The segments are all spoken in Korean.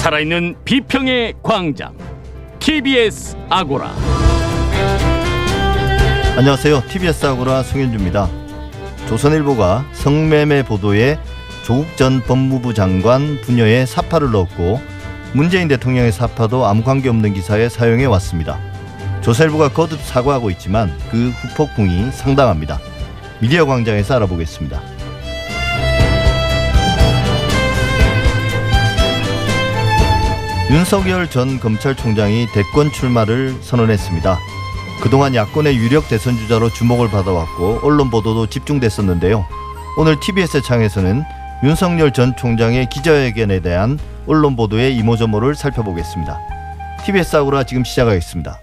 살아있는 비평의 광장 TBS 아고라 안녕하세요. TBS 아고라 송현주입니다. 조선일보가 성매매 보도에 조국 전 법무부 장관 부녀의 사파를 넣었고 문재인 대통령의 사파도 아무 관계없는 기사에 사용해 왔습니다. 조선일보가 거듭 사과하고 있지만 그 후폭풍이 상당합니다. 미디어 광장에서 알아보겠습니다. 윤석열 전 검찰총장이 대권 출마를 선언했습니다. 그동안 야권의 유력 대선 주자로 주목을 받아왔고 언론 보도도 집중됐었는데요. 오늘 TBS 창에서는 윤석열 전 총장의 기자회견에 대한 언론 보도의 이모저모를 살펴보겠습니다. TBS 아고라 지금 시작하겠습니다.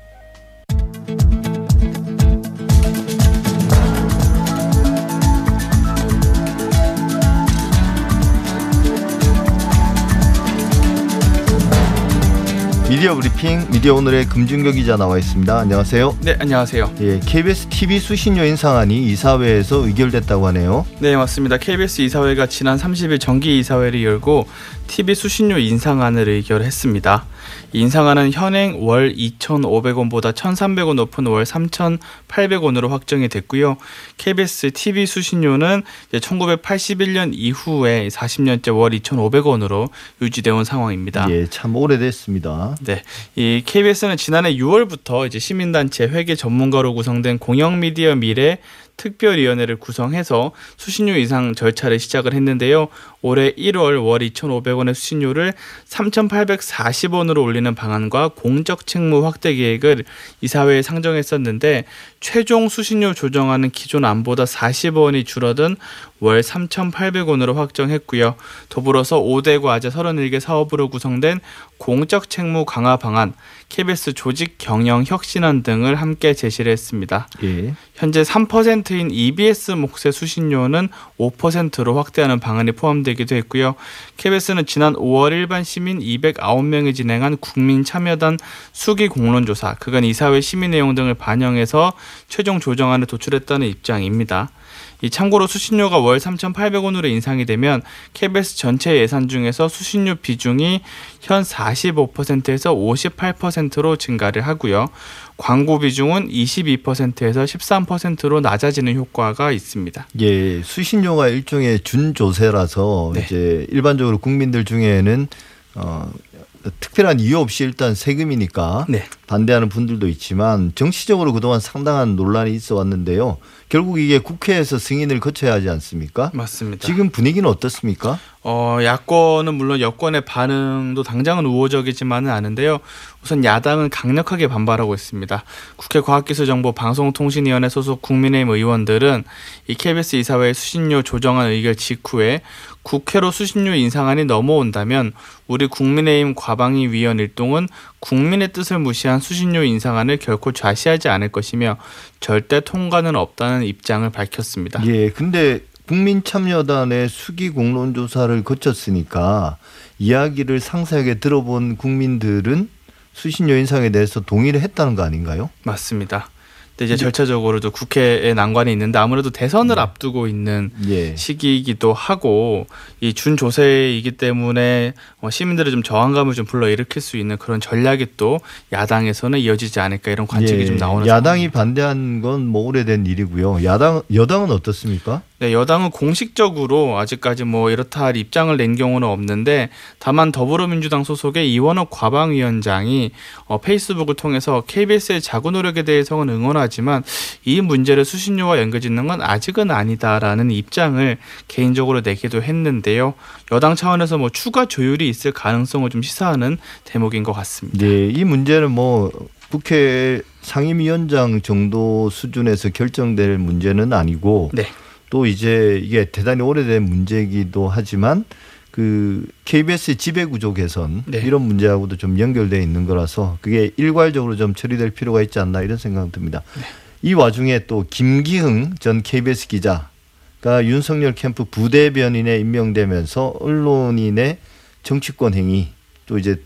미디어 브리핑 미디어 오늘의 금준교 기자 나와 있습니다. 안녕하세요. 네, 안녕하세요. 예, KBS TV 수신료 인상안이 이사회에서 의결됐다고 하네요. 네, 맞습니다. KBS 이사회가 지난 30일 정기 이사회를 열고 TV 수신료 인상안을 의결했습니다. 인상안은 현행 월 2,500원보다 1,300원 높은 월 3,800원으로 확정이 됐고요. KBS TV 수신료는 1981년 이후에 40년째 월 2,500원으로 유지되어 온 상황입니다. 예, 참 오래됐습니다. 네, 이 KBS는 지난해 6월부터 이제 시민단체 회계 전문가로 구성된 공영미디어 미래 특별위원회를 구성해서 수신료 인상 절차를 시작을 했는데요. 올해 1월 월 2,500원의 수신료를 3,840원으로 올리는 방안과 공적 책무 확대 계획을 이사회에 상정했었는데 최종 수신료 조정안은 기존 안보다 40원이 줄어든 월 3,800원으로 확정했고요. 더불어서 5대 과제 31개 사업으로 구성된 공적 책무 강화 방안, KBS 조직 경영 혁신안 등을 함께 제시를 했습니다. 예. 현재 3%인 EBS 몫의 수신료는 5%로 확대하는 방안이 포함 되기도 했고요. KBS는 지난 5월 일반 시민 209명이 진행한 국민 참여단 수기 공론조사, 그간 이사회 심의 내용 등을 반영해서 최종 조정안을 도출했다는 입장입니다. 이 참고로 수신료가 월 3,800원으로 인상이 되면 KBS 전체 예산 중에서 수신료 비중이 현 45%에서 58%로 증가를 하고요. 광고 비중은 22%에서 13%로 낮아지는 효과가 있습니다. 예, 수신료가 일종의 준조세라서 네. 이제 일반적으로 국민들 중에는 어 특별한 이유 없이 일단 세금이니까 네. 반대하는 분들도 있지만 정치적으로 그동안 상당한 논란이 있어 왔는데요. 결국 이게 국회에서 승인을 거쳐야 하지 않습니까? 맞습니다. 지금 분위기는 어떻습니까? 어, 야권은 물론 여권의 반응도 당장은 우호적이지만은 않은데요. 우선 야당은 강력하게 반발하고 있습니다. 국회 과학기술정보 방송통신위원회 소속 국민의힘 의원들은 이 KBS 이사회 수신료 조정안 의결 직후에 국회로 수신료 인상안이 넘어온다면 우리 국민의힘 과방위 위원 일동은 국민의 뜻을 무시한 수신료 인상안을 결코 좌시하지 않을 것이며 절대 통과는 없다는 입장을 밝혔습니다. 예, 근데 국민참여단의 수기 공론조사를 거쳤으니까 이야기를 상세하게 들어본 국민들은 수신료 인상에 대해서 동의를 했다는 거 아닌가요? 맞습니다. 근데 이제 절차적으로 도 국회에 난관이 있는데 아무래도 대선을 앞두고 있는 예. 시기이기도 하고 이 준조세이기 때문에 어, 시민들의 좀 저항감을 좀 불러일으킬 수 있는 그런 전략이 또 야당에서는 이어지지 않을까 이런 관측이 예, 좀 나오는 야당이 상황입니다. 반대한 건 뭐 오래된 일이고요. 야당 여당은 어떻습니까? 네, 여당은 공식적으로 아직까지 뭐 이렇다 할 입장을 낸 경우는 없는데 다만 더불어민주당 소속의 이원호 과방위원장이 어, 페이스북을 통해서 KBS의 자구 노력에 대해서는 응원하지 만 이 문제를 수신료와 연결짓는 건 아직은 아니다라는 입장을 개인적으로 내기도 했는데요. 여당 차원에서 뭐 추가 조율이 있을 가능성을 좀 시사하는 대목인 것 같습니다. 네, 이 문제는 뭐 국회 상임위원장 정도 수준에서 결정될 문제는 아니고 네. 또 이제 이게 대단히 오래된 문제이기도 하지만 그 KBS 지배 구조 개선 네. 이런 문제하고도 좀 연결돼 있는 거라서 그게 일괄적으로 좀 처리될 필요가 있지 않나 이런 생각 듭니다. 이 와중에 또 김기흥 전 KBS 기자가 윤석열 캠프 부대변인에 임명되면서 언론인의 정치권 행위 또 이제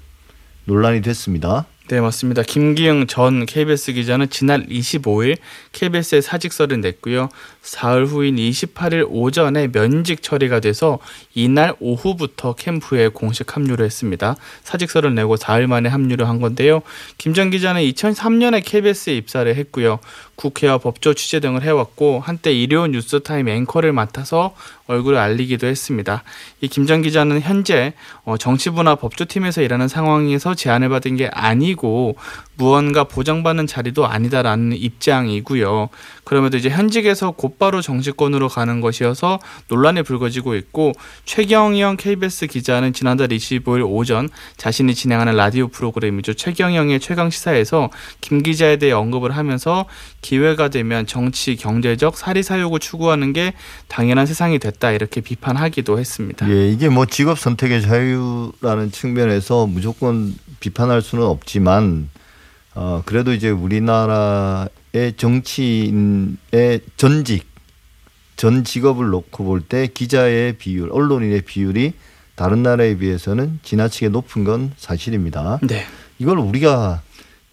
논란이 됐습니다. 네, 맞습니다. 김기영 전 KBS 기자는 지난 25일 KBS에 사직서를 냈고요. 사흘 후인 28일 오전에 면직 처리가 돼서 이날 오후부터 캠프에 공식 합류를 했습니다. 사직서를 내고 사흘 만에 합류를 한 건데요. 김전 기자는 2003년에 KBS에 입사를 했고요. 국회와 법조 취재 등을 해왔고 한때 일요 뉴스타임 앵커를 맡아서 얼굴을 알리기도 했습니다. 이 김전 기자는 현재 어, 정치부나 법조팀에서 일하는 상황에서 제안을 받은 게 아니고 무언가 보장받는 자리도 아니다라는 입장이고요. 그럼에도 이제 현직에서 곧바로 정치권으로 가는 것이어서 논란이 불거지고 있고 최경영 KBS 기자는 지난달 25일 오전 자신이 진행하는 라디오 프로그램이죠. 최경영의 최강 시사에서 김 기자에 대해 언급을 하면서 기회가 되면 정치, 경제적 사리 사욕을 추구하는 게 당연한 세상이 됐다 이렇게 비판하기도 했습니다. 예, 이게 뭐 직업 선택의 자유라는 측면에서 무조건 비판할 수는 없지만 어 그래도 이제 우리나라의 정치인의 전직 전 직업을 놓고 볼 때 기자의 비율, 언론인의 비율이 다른 나라에 비해서는 지나치게 높은 건 사실입니다. 네. 이걸 우리가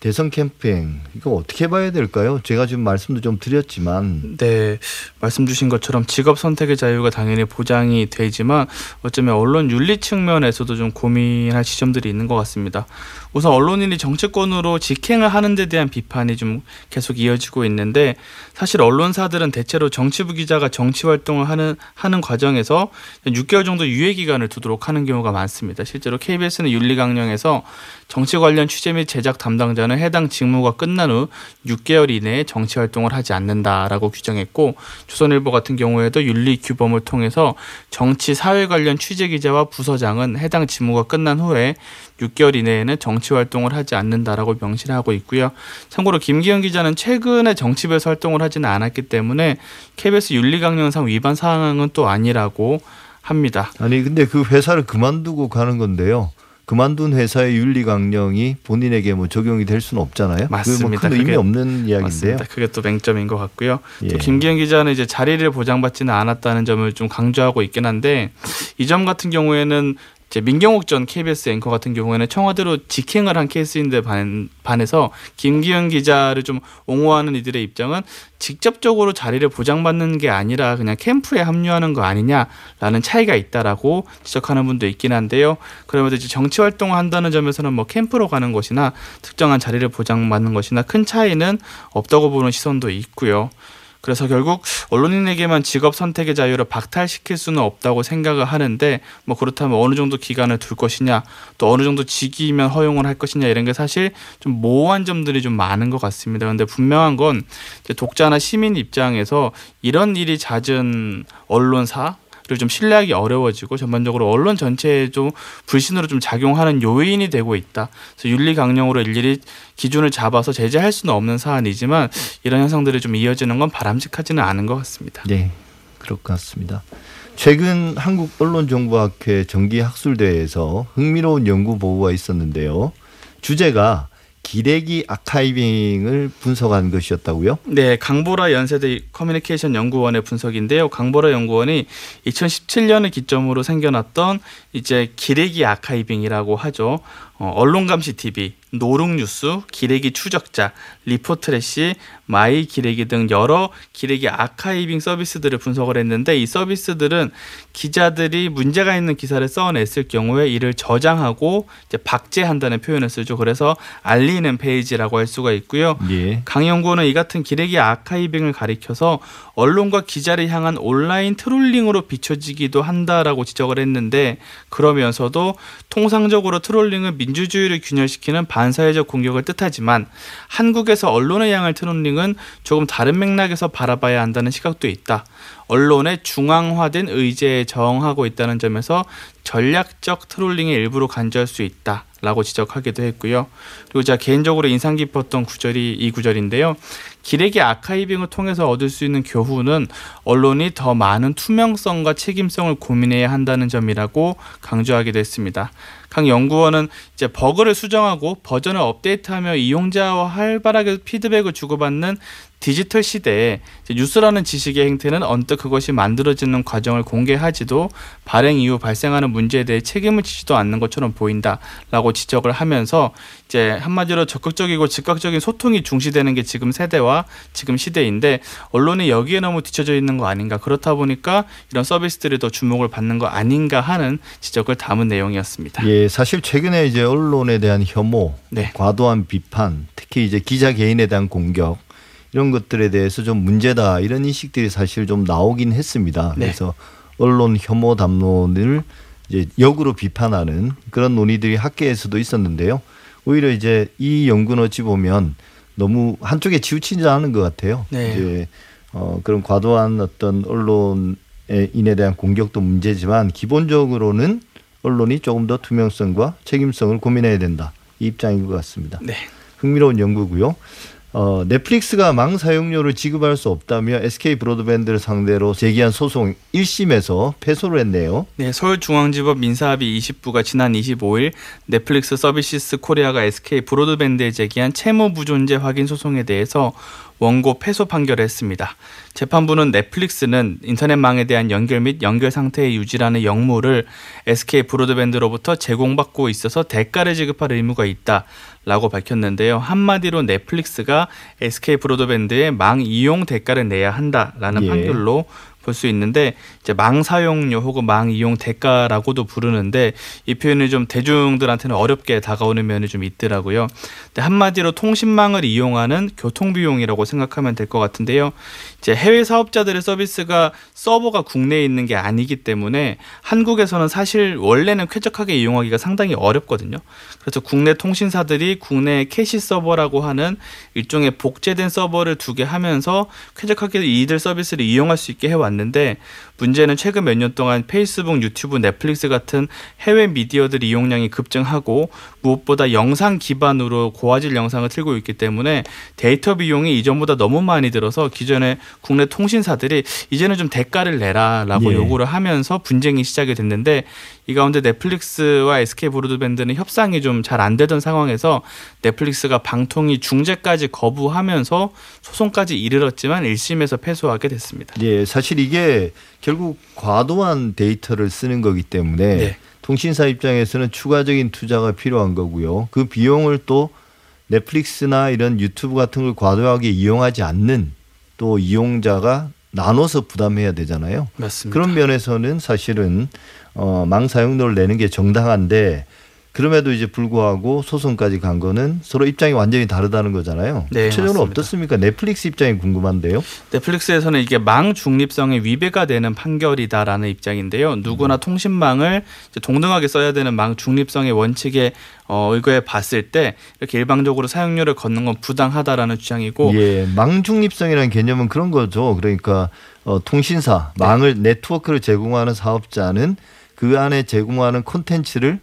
대선 캠페인 이거 어떻게 봐야 될까요? 제가 지금 말씀도 좀 드렸지만 네, 말씀 주신 것처럼 직업 선택의 자유가 당연히 보장이 되지만 어쩌면 언론 윤리 측면에서도 좀 고민할 지점들이 있는 것 같습니다. 우선 언론인이 정치권으로 직행을 하는 데 대한 비판이 좀 계속 이어지고 있는데 사실 언론사들은 대체로 정치부 기자가 정치 활동을 하는 하는 과정에서 6개월 정도 유예 기간을 두도록 하는 경우가 많습니다. 실제로 KBS는 윤리 강령에서 정치 관련 취재 및 제작 담당자는 해당 직무가 끝난 후 6개월 이내에 정치 활동을 하지 않는다라고 규정했고 조선일보 같은 경우에도 윤리 규범을 통해서 정치 사회 관련 취재 기자와 부서장은 해당 직무가 끝난 후에 6개월 이내에는 정치 활동을 하지 않는다라고 명시를 하고 있고요. 참고로 김기현 기자는 최근에 정치부에서 활동을 하지는 않았기 때문에 KBS 윤리강령상 위반 사항은 또 아니라고 합니다. 아니 근데 그 회사를 그만두고 가는 건데요. 그만둔 회사의 윤리 강령이 본인에게 뭐 적용이 될 수는 없잖아요. 맞습니다. 그건 의미 그게- 없는 이야기인데요. 맞습니다. 그게 또 맹점인 것 같고요. 예. 또 김기현 기자는 이제 자리를 보장받지는 않았다는 점을 좀 강조하고 있긴 한데 이 점 같은 경우에는 이제 민경욱 전 KBS 앵커 같은 경우에는 청와대로 직행을 한 케이스인데 반, 반해서 김기현 기자를 좀 옹호하는 이들의 입장은 직접적으로 자리를 보장받는 게 아니라 그냥 캠프에 합류하는 거 아니냐라는 차이가 있다라고 지적하는 분도 있긴 한데요. 그러면서 이제 정치 활동을 한다는 점에서는 뭐 캠프로 가는 것이나 특정한 자리를 보장받는 것이나 큰 차이는 없다고 보는 시선도 있고요. 그래서 결국 언론인에게만 직업 선택의 자유를 박탈시킬 수는 없다고 생각을 하는데 뭐 그렇다면 어느 정도 기간을 둘 것이냐 또 어느 정도 직위면 허용을 할 것이냐 이런 게 사실 좀 모호한 점들이 좀 많은 것 같습니다. 그런데 분명한 건 독자나 시민 입장에서 이런 일이 잦은 언론사 를좀 신뢰하기 어려워지고 전반적으로 언론 전체에 좀 불신으로 좀 작용하는 요인이 되고 있다. 그래서 윤리 강령으로 일일이 기준을 잡아서 제재할 수는 없는 사안이지만 이런 현상들이 좀 이어지는 건 바람직하지는 않은 것 같습니다. 네, 그럴 것 같습니다. 최근 한국 언론정보학회 정기 학술대회에서 흥미로운 연구 보고가 있었는데요. 주제가 기레기 archiving을 분석한 것이었다고요? 네, 강보라 연세대 커뮤니케이션 연구원의 분석인데요. 강보라 연구원이 2017년을 기점으로 생겨났던 이제 기레기 archiving이라고 하죠. 어, 언론 감시 TV, 노룩뉴스, 기레기 추적자, 리포트래시, 마이 기레기 등 여러 기레기 archiving 서비스들을 분석을 했는데 이 서비스들은 기자들이 문제가 있는 기사를 써냈을 경우에 이를 저장하고 이제 박제한다는 표현을 쓰죠. 그래서 알리는 페이지라고 할 수가 있고요. 예. 강 연구원은 이 같은 기레기 아카이빙을 가리켜서 언론과 기자를 향한 온라인 트롤링으로 비춰지기도 한다라고 지적을 했는데 그러면서도 통상적으로 트롤링은 민주주의를 균열시키는 반사회적 공격을 뜻하지만 한국에서 언론에 향할 트롤링은 조금 다른 맥락에서 바라봐야 한다는 시각도 있다. 언론의 중앙화된 의제에 저항하고 있다는 점에서 전략적 트롤링의 일부로 간주할 수 있다 라고 지적하기도 했고요. 그리고 제가 개인적으로 인상 깊었던 구절이 이 구절인데요. 기레기 아카이빙을 통해서 얻을 수 있는 교훈은 언론이 더 많은 투명성과 책임성을 고민해야 한다는 점이라고 강조하기도 했습니다. 각 연구원은 이제 버그를 수정하고 버전을 업데이트하며 이용자와 활발하게 피드백을 주고받는 디지털 시대에 뉴스라는 지식의 행태는 언뜻 그것이 만들어지는 과정을 공개하지도 발행 이후 발생하는 문제에 대해 책임을 지지도 않는 것처럼 보인다라고 지적을 하면서 이제 한마디로 적극적이고 즉각적인 소통이 중시되는 게 지금 세대와 지금 시대인데 언론이 여기에 너무 뒤쳐져 있는 거 아닌가 그렇다 보니까 이런 서비스들이 더 주목을 받는 거 아닌가 하는 지적을 담은 내용이었습니다. 예, 사실 최근에 이제 언론에 대한 혐오, 네. 과도한 비판, 특히 이제 기자 개인에 대한 공격 이런 것들에 대해서 좀 문제다 이런 인식들이 사실 좀 나오긴 했습니다. 네. 그래서 언론 혐오 담론을 이제 역으로 비판하는 그런 논의들이 학계에서도 있었는데요. 오히려 이제 이 연구는 어찌 보면 너무 한쪽에 치우치지 않은 것 같아요. 네. 이제 어 그런 과도한 어떤 언론인에 대한 공격도 문제지만 기본적으로는 언론이 조금 더 투명성과 책임성을 고민해야 된다. 이 입장인 것 같습니다. 네. 흥미로운 연구고요. 어, 넷플릭스가 망 사용료를 지급할 수 없다며 SK 브로드밴드를 상대로 제기한 소송 1심에서 패소를 했네요. 네, 서울중앙지법 민사합의 20부가 지난 25일 넷플릭스 서비스 코리아가 SK 브로드밴드에 제기한 채무 부존재 확인 소송에 대해서 원고 패소 판결을 했습니다. 재판부는 넷플릭스는 인터넷망에 대한 연결 및 연결 상태의 유지라는 역무를 SK 브로드밴드로부터 제공받고 있어서 대가를 지급할 의무가 있다라고 밝혔는데요. 한마디로 넷플릭스가 SK 브로드밴드에 망 이용 대가를 내야 한다라는 예. 판결로 볼 수 있는데 이제 망 사용료 혹은 망 이용 대가라고도 부르는데 이 표현이 좀 대중들한테는 어렵게 다가오는 면이 좀 있더라고요. 근데 한마디로 통신망을 이용하는 교통 비용이라고 생각하면 될 것 같은데요. 이제 해외 사업자들의 서비스가 서버가 국내에 있는 게 아니기 때문에 한국에서는 사실 원래는 쾌적하게 이용하기가 상당히 어렵거든요. 그래서 국내 통신사들이 국내 cache 서버라고 하는 일종의 복제된 서버를 두게 하면서 쾌적하게 이들 서비스를 이용할 수 있게 해왔는데 문제는 최근 몇 년 동안 페이스북, 유튜브, 넷플릭스 같은 해외 미디어들 이용량이 급증하고 무엇보다 영상 기반으로 고화질 영상을 틀고 있기 때문에 데이터 비용이 이전보다 너무 많이 들어서 기존에 국내 통신사들이 이제는 좀 대가를 내라라고 예. 요구를 하면서 분쟁이 시작이 됐는데 이 가운데 넷플릭스와 SK 브로드밴드는 협상이 좀 잘 안 되던 상황에서 넷플릭스가 방통위 중재까지 거부하면서 소송까지 이르렀지만 1심에서 패소하게 됐습니다. 예, 사실 이게 결국 과도한 데이터를 쓰는 거기 때문에 네. 통신사 입장에서는 추가적인 투자가 필요한 거고요. 그 비용을 또 넷플릭스나 이런 유튜브 같은 걸 과도하게 이용하지 않는 또 이용자가 나눠서 부담해야 되잖아요. 맞습니다. 그런 면에서는 사실은 어, 망 사용료를 내는 게 정당한데 그럼에도 이제 불구하고 소송까지 간 거는 서로 입장이 완전히 다르다는 거잖아요. 네, 구체적으로 맞습니다. 어떻습니까? 넷플릭스 입장이 궁금한데요. 넷플릭스에서는 이게 망 중립성에 위배가 되는 판결이다라는 입장인데요. 누구나 통신망을 이제 동등하게 써야 되는 망 중립성의 원칙에 어, 의거해 봤을 때 이렇게 일방적으로 사용료를 걷는 건 부당하다라는 주장이고 예, 망 중립성이라는 개념은 그런 거죠. 그러니까 어, 통신사 네. 망을 네트워크를 제공하는 사업자는 그 안에 제공하는 콘텐츠를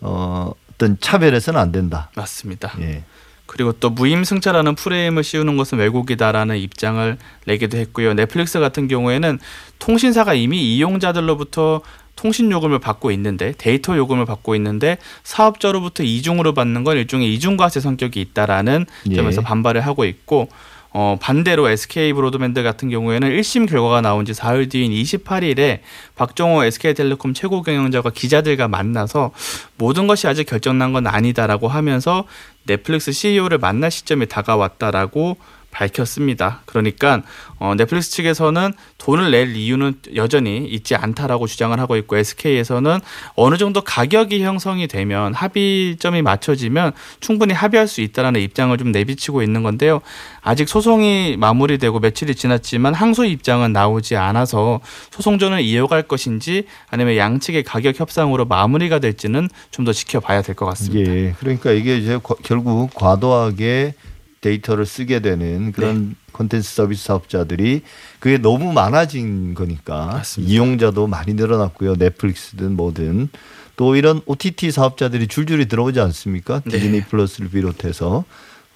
어, 어떤 차별해서는 안 된다. 맞습니다. 예. 그리고 또 무임승차라는 프레임을 씌우는 것은 왜곡이다라는 입장을 내기도 했고요. 넷플릭스 같은 경우에는 통신사가 이미 이용자들로부터 통신 요금을 받고 있는데 데이터 요금을 받고 있는데 사업자로부터 이중으로 받는 건 일종의 이중과세 성격이 있다라는 예. 점에서 반발을 하고 있고 어, 반대로 SK 브로드밴드 같은 경우에는 1심 결과가 나온 지 사흘 뒤인 28일에 박정호 SK텔레콤 최고 경영자가 기자들과 만나서 모든 것이 아직 결정난 건 아니다라고 하면서 넷플릭스 CEO를 만날 시점이 다가왔다라고 밝혔습니다. 그러니까 어, 넷플릭스 측에서는 돈을 낼 이유는 여전히 있지 않다라고 주장을 하고 있고 SK에서는 어느 정도 가격이 형성이 되면 합의점이 맞춰지면 충분히 합의할 수 있다라는 입장을 좀 내비치고 있는 건데요. 아직 소송이 마무리되고 며칠이 지났지만 항소 입장은 나오지 않아서 소송전을 이어갈 것인지 아니면 양측의 가격 협상으로 마무리가 될지는 좀 더 지켜봐야 될 것 같습니다. 예. 그러니까 이게 이제 과- 결국 과도하게 데이터를 쓰게 되는 그런 네. 콘텐츠 서비스 사업자들이 그게 너무 많아진 거니까 맞습니다. 이용자도 많이 늘어났고요. 넷플릭스든 뭐든 또 이런 OTT 사업자들이 줄줄이 들어오지 않습니까? 네. 디즈니 플러스를 비롯해서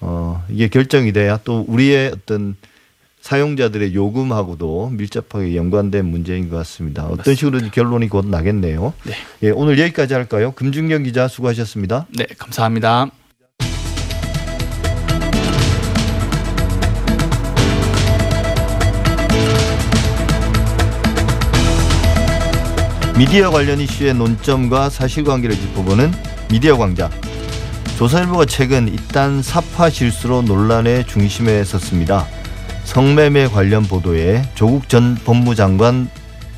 어 이게 결정이 돼야 또 우리의 어떤 사용자들의 요금하고도 밀접하게 연관된 문제인 것 같습니다. 어떤 식으로 결론이 곧 나겠네요. 네. 예, 오늘 여기까지 할까요? 금준경 기자 수고하셨습니다. 네, 감사합니다. 미디어 관련 이슈의 논점과 사실관계를 짚어보는 미디어 광장. 조선일보가 최근 이딴 사파 실수로 논란의 중심에 섰습니다. 성매매 관련 보도에 조국 전 법무장관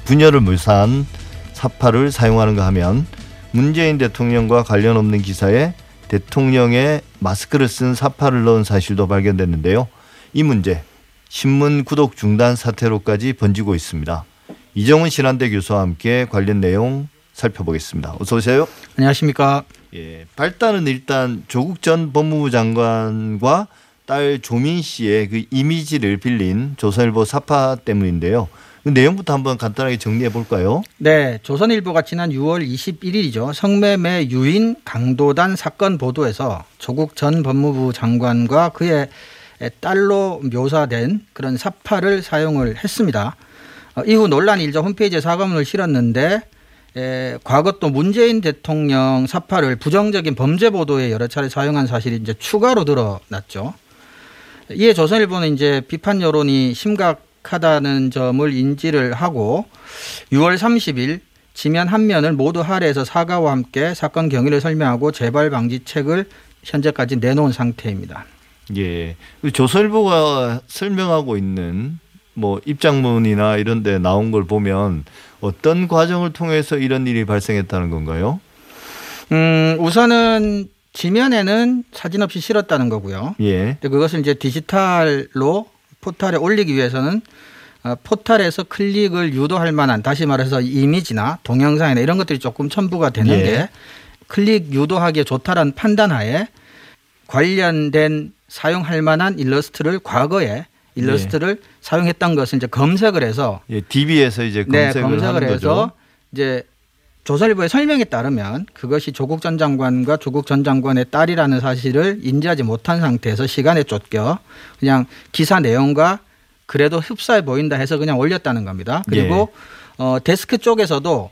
분열을 물사한 사파를 사용하는가 하면 문재인 대통령과 관련 없는 기사에 대통령의 마스크를 쓴 사파를 넣은 사실도 발견됐는데요. 이 문제 신문 구독 중단 사태로까지 번지고 있습니다. 이정훈 신한대 교수와 함께 관련 내용 살펴보겠습니다. 어서 오세요. 안녕하십니까. 예, 발단은 일단 조국 전 법무부 장관과 딸 조민 씨의 그 이미지를 빌린 조선일보 사파 때문인데요. 그 내용부터 한번 간단하게 정리해 볼까요? 네, 조선일보가 지난 6월 21일이죠. 성매매 유인 강도단 사건 보도에서 조국 전 법무부 장관과 그의 딸로 묘사된 그런 사파를 사용을 했습니다. 어, 이후 논란이 일자 홈페이지에 사과문을 실었는데 에, 과거 또 문재인 대통령 사파를 부정적인 범죄 보도에 여러 차례 사용한 사실이 이제 추가로 드러났죠. 이에 조선일보는 이제 비판 여론이 심각하다는 점을 인지를 하고 6월 30일 지면 한 면을 모두 할애해서 사과와 함께 사건 경위를 설명하고 재발 방지책을 현재까지 내놓은 상태입니다. 예. 그 조선일보가 설명하고 있는 뭐 입장문이나 이런 데 나온 걸 보면 어떤 과정을 통해서 이런 일이 발생했다는 건가요? 음, 우선은 지면에는 사진 없이 실었다는 거고요. 예. 근데 그것을 이제 디지털로 포탈에 올리기 위해서는 어, 포탈에서 클릭을 유도할 만한 다시 말해서 이미지나 동영상이나 이런 것들이 조금 첨부가 되는 예. 게 클릭 유도하기에 좋다라는 판단하에 관련된 사용할 만한 일러스트를 과거에 일러스트를 사용했던 것을 이제 검색을 해서 예, DB에서 이제 네, 검색을 검색을 하는 해서 거죠. 이제 조선일보의 설명에 따르면 그것이 조국 전 장관과 조국 전 장관의 딸이라는 사실을 인지하지 못한 상태에서 시간에 쫓겨 그냥 기사 내용과 그래도 흡사해 보인다 해서 그냥 올렸다는 겁니다. 그리고 예. 어, 데스크 쪽에서도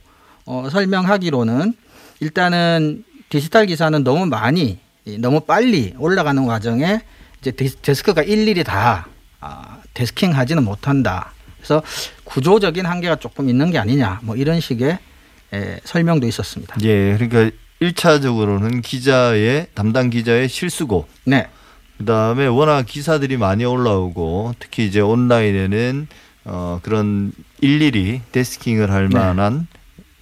어, 설명하기로는 일단은 디지털 기사는 너무 많이 너무 빨리 올라가는 과정에 이제 데스- 데스크가 일일이 다 아, 데스킹 하지는 못한다. 그래서 구조적인 한계가 조금 있는 게 아니냐. 뭐 이런 식의 에, 설명도 있었습니다. 예. 그러니까 일차적으로는 기자의 담당 기자의 실수고 네. 그다음에 워낙 기사들이 많이 올라오고 특히 이제 온라인에는 어 그런 일일이 데스킹을 할 네. 만한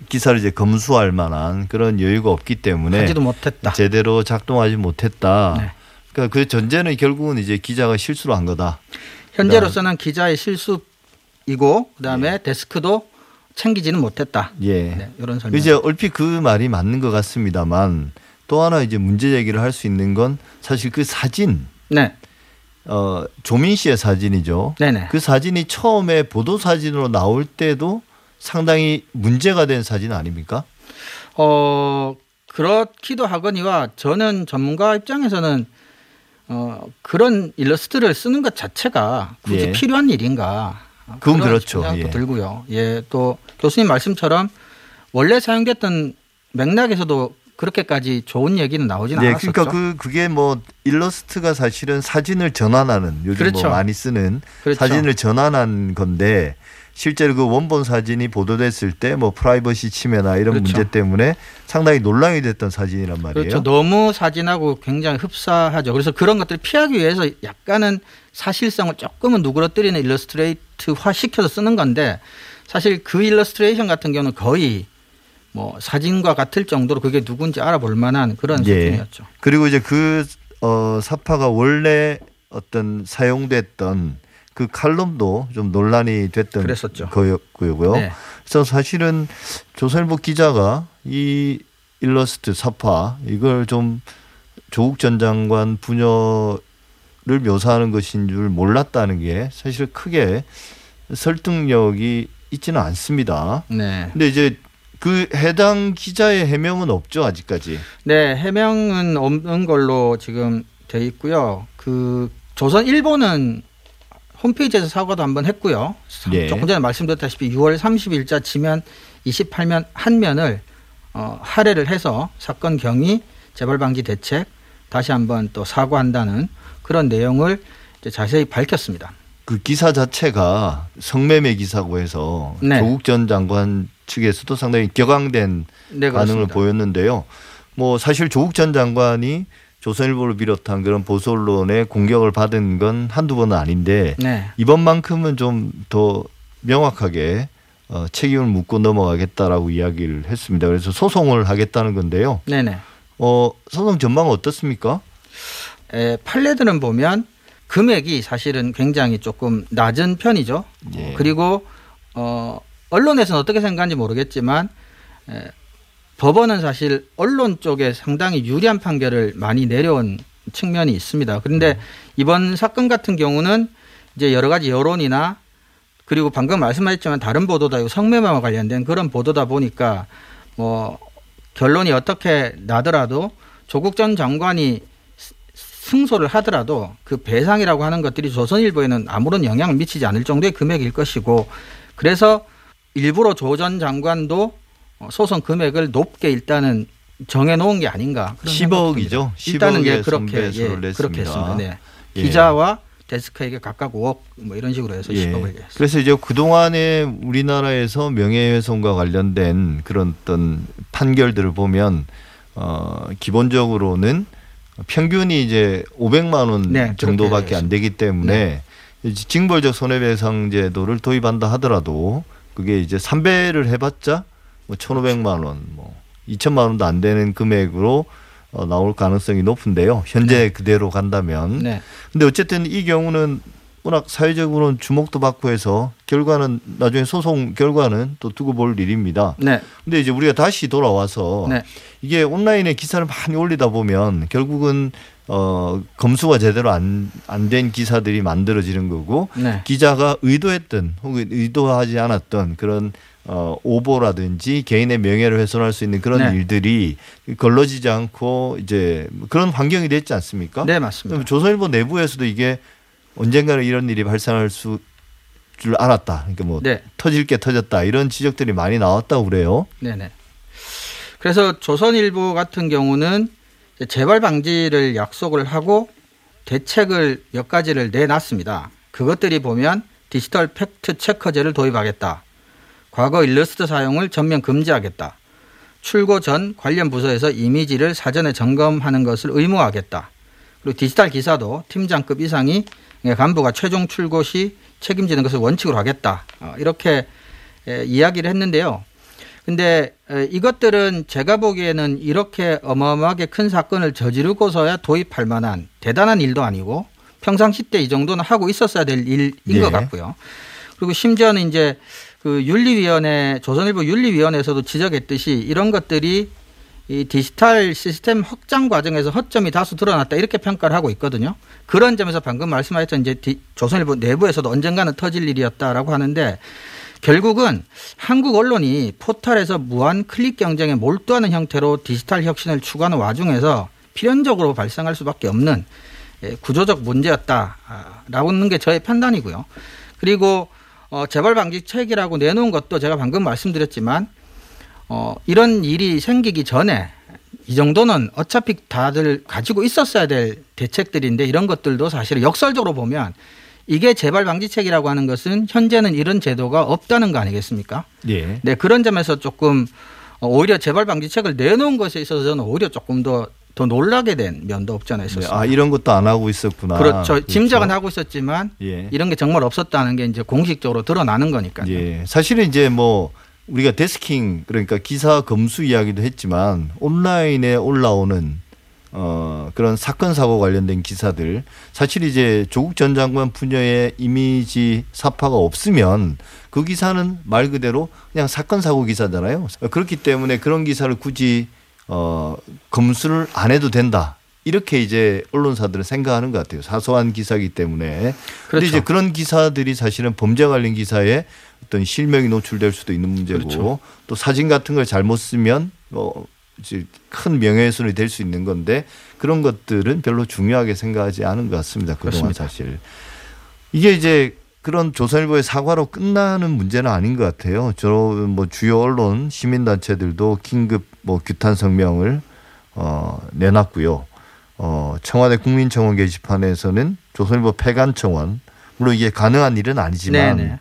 기사를 이제 검수할 만한 그런 여유가 없기 때문에 하지도 못했다. 제대로 작동하지 못했다. 네. 그러니까 그 전제는 결국은 이제 기자가 실수를 한 거다. 현재로서는 기자의 실수이고 그다음에 데스크도 챙기지는 못했다. 예. 네, 이런 설명. 이제 얼핏 그 말이 맞는 것 같습니다만 또 하나 이제 문제 제기를 할 수 있는 건 사실 그 사진 네. 어 조민 씨의 사진이죠. 네네. 그 사진이 처음에 보도 사진으로 나올 때도 상당히 문제가 된 사진 아닙니까? 어 그렇기도 하거니와 저는 전문가 입장에서는 어 그런 일러스트를 쓰는 것 자체가 굳이 예. 필요한 일인가? 그건 그렇죠. 생각도 예. 들고요. 예, 또 교수님 말씀처럼 원래 사용됐던 맥락에서도 그렇게까지 좋은 얘기는 나오진 네, 않았었죠. 그러니까 그 그게 뭐 일러스트가 사실은 사진을 전환하는 요즘 그렇죠. 뭐 많이 쓰는 그렇죠. 사진을 전환한 건데 실제로 그 원본 사진이 보도됐을 때 뭐 프라이버시 침해나 이런 그렇죠. 문제 때문에 상당히 논란이 됐던 사진이란 말이에요. 그렇죠. 너무 사진하고 굉장히 흡사하죠. 그래서 그런 것들을 피하기 위해서 약간은 사실성을 조금은 누그러뜨리는 일러스트레이트화 시켜서 쓰는 건데 사실 그 일러스트레이션 같은 경우는 거의 뭐 사진과 같을 정도로 그게 누군지 알아볼 만한 그런 예. 수준이었죠. 그리고 이제 그 어, 사파가 원래 어떤 사용됐던 그 칼럼도 좀 논란이 됐던 그랬었죠. 거였고요. 네. 그래서 사실은 조선일보 기자가 이 일러스트 사파 이걸 좀 조국 전 장관 부녀를 묘사하는 것인 줄 몰랐다는 게 사실 크게 설득력이 있지는 않습니다. 네. 근데 이제 그 해당 기자의 해명은 없죠 아직까지. 네, 해명은 없는 걸로 지금 돼 있고요. 그 조선 일보는 홈페이지에서 사과도 한번 했고요. 예. 조금 전에 말씀드렸다시피 6월 30일자 지면 28면 한 면을 어, 할애를 해서 사건 경위 재발 방지 대책 다시 한번 또 사과한다는 그런 내용을 이제 자세히 밝혔습니다. 그 기사 자체가 성매매 기사고 해서 네. 조국 전 장관 측에서도 상당히 격앙된 네, 반응을. 보였는데요. 뭐 사실 조국 전 장관이 조선일보를 비롯한 그런 보수 언론의 공격을 받은 건 한두 번은 아닌데 네. 이번만큼은 좀 더 명확하게 어, 책임을 묻고 넘어가겠다라고 이야기를 했습니다. 그래서 소송을 하겠다는 건데요. 네네. 어, 소송 전망은 어떻습니까? 에, 판례들은 보면 금액이 사실은 굉장히 조금 낮은 편이죠. 예. 그리고 어, 언론에서는 어떻게 생각하는지 모르겠지만 에, 법원은 사실 언론 쪽에 상당히 유리한 판결을 많이 내려온 측면이 있습니다. 그런데 이번 사건 같은 경우는 이제 여러 가지 여론이나 그리고 방금 말씀하셨지만 다른 보도다 성매매와 관련된 그런 보도다 보니까 뭐 결론이 어떻게 나더라도 조국 전 장관이 스- 승소를 하더라도 그 배상이라고 하는 것들이 조선일보에는 아무런 영향을 미치지 않을 정도의 금액일 것이고 그래서 일부러 조 전 장관도 어, 소송 금액을 높게 일단은 정해 놓은 게 아닌가. 그런 생각이 10억이죠. 듭니다. 일단은 예 10억의 그렇게 예, 냈습니다. 그렇게 했습니다. 네. 예. 기자와 데스크에게 각각 5억 뭐 이런 식으로 해서 예. 10억을 냈습니다. 그래서 이제 그 동안에 우리나라에서 명예훼손과 관련된 그런 어떤 판결들을 보면 어 기본적으로는 평균이 이제 500만 원 네, 정도밖에 안 되기 때문에 이제 징벌적 손해배상 제도를 도입한다 하더라도 그게 이제 3배를 해봤자 뭐 1,500만 원, 뭐 2천만 원도 안 되는 금액으로 어, 나올 가능성이 높은데요. 현재 그대로 간다면 네. 근데 어쨌든 이 경우는 워낙 사회적으로는 주목도 받고 해서 결과는 나중에 소송 결과는 또 두고 볼 일입니다. 네. 근데 이제 우리가 다시 돌아와서 네. 이게 온라인에 기사를 많이 올리다 보면 결국은 어 검수가 제대로 안 안 된 기사들이 만들어지는 거고 네. 기자가 의도했던 혹은 의도하지 않았던 그런 어 오보라든지 개인의 명예를 훼손할 수 있는 그런 네. 일들이 걸러지지 않고 이제 그런 환경이 됐지 않습니까? 네, 맞습니다. 조선일보 내부에서도 이게 언젠가는 이런 일이 발생할 수 줄 알았다. 그러니까 뭐 네. 터질 게 터졌다 이런 지적들이 많이 나왔다고 그래요. 네네. 그래서 조선일보 같은 경우는 재발 방지를 약속을 하고 대책을 몇 가지를 내놨습니다. 그것들이 보면 디지털 fact checker제를 도입하겠다. 과거 일러스트 사용을 전면 금지하겠다. 출고 전 관련 부서에서 이미지를 사전에 점검하는 것을 의무화하겠다. 그리고 디지털 기사도 팀장급 이상이 간부가 최종 출고 시 책임지는 것을 원칙으로 하겠다. 어, 이렇게 에, 이야기를 했는데요. 근데 에, 이것들은 제가 보기에는 이렇게 어마어마하게 큰 사건을 저지르고서야 도입할 만한 대단한 일도 아니고 평상시 때 이 정도는 하고 있었어야 될 일인 예. 것 같고요. 그리고 심지어는 이제 그 윤리위원회 조선일보 윤리위원회에서도 지적했듯이 이런 것들이 이 디지털 시스템 확장 과정에서 허점이 다수 드러났다 이렇게 평가를 하고 있거든요. 그런 점에서 방금 말씀하셨던 이제 디- 조선일보 내부에서도 언젠가는 터질 일이었다라고 하는데 결국은 한국 언론이 포털에서 무한 클릭 경쟁에 몰두하는 형태로 디지털 혁신을 추구하는 와중에서 필연적으로 발생할 수밖에 없는 예, 구조적 문제였다라고 하는 게 저의 판단이고요. 그리고 어, 재발 방지책이라고 내놓은 것도 제가 방금 말씀드렸지만 어, 이런 일이 생기기 전에 이 정도는 어차피 다들 가지고 있었어야 될 대책들인데 이런 것들도 사실은 역설적으로 보면 이게 재발 방지책이라고 하는 것은 현재는 이런 제도가 없다는 거 아니겠습니까? 예. 네, 그런 점에서 조금 어, 오히려 재발 방지책을 내놓은 것에 있어서 저는 오히려 조금 더, 더 놀라게 된 면도 없지 않아 네, 있었습니다. 아 이런 것도 안 하고 있었구나. 그렇죠. 짐작은 하고 있었지만 예. 이런 게 정말 없었다는 게 이제 공식적으로 드러나는 거니까요. 예. 사실은 이제 뭐 우리가 데스킹 그러니까 기사 검수 이야기도 했지만 온라인에 올라오는 어 그런 사건 사고 관련된 기사들 사실 이제 조국 전 장관 부녀의 이미지 사파가 없으면 그 기사는 말 그대로 그냥 사건 사고 기사잖아요. 그렇기 때문에 그런 기사를 굳이 어 검수를 안 해도 된다. 이렇게 이제 언론사들은 생각하는 것 같아요. 사소한 기사이기 때문에. 그런데 그렇죠. 이제 그런 기사들이 사실은 범죄 관련 기사에 어떤 실명이 노출될 수도 있는 문제고 그렇죠. 또 사진 같은 걸 잘못 쓰면 뭐 이제 큰 명예훼손이 될 수 있는 건데 그런 것들은 별로 중요하게 생각하지 않은 것 같습니다. 그동안 그렇습니다. 사실. 이게 이제 그런 조선일보의 사과로 끝나는 문제는 아닌 것 같아요. 저뭐 주요 언론 시민단체들도 긴급 뭐 규탄 성명을 어 내놨고요. 어 청와대 국민청원 게시판에서는 조선일보 폐간 청원 물론 이게 가능한 일은 아니지만 네네.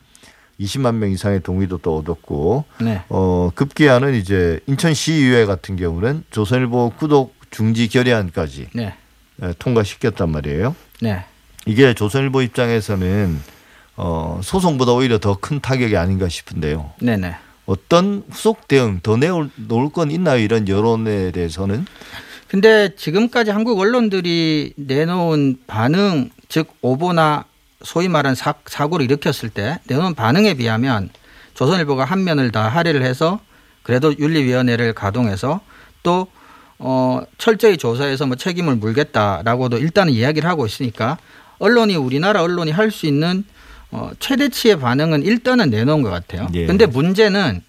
20만 명 이상의 동의도 또 얻었고 네. 어 급기야는 이제 인천시의회 같은 경우는 조선일보 구독 중지 결의안까지 네. 에, 통과시켰단 말이에요. 네. 이게 조선일보 입장에서는 어, 소송보다 오히려 더 큰 타격이 아닌가 싶은데요. 네네. 어떤 후속 대응 더 내올 놓을 건 있나요? 이런 여론에 대해서는 근데 지금까지 한국 언론들이 내놓은 반응, 즉 오보나 소위 말하는 사, 사고를 일으켰을 때 내놓은 반응에 비하면 조선일보가 한 면을 다 할애를 해서 그래도 윤리위원회를 가동해서 또 어, 철저히 조사해서 뭐 책임을 물겠다라고도 일단은 이야기를 하고 있으니까 언론이 우리나라 언론이 할 수 있는 어, 최대치의 반응은 일단은 내놓은 것 같아요. 예. 근데 문제는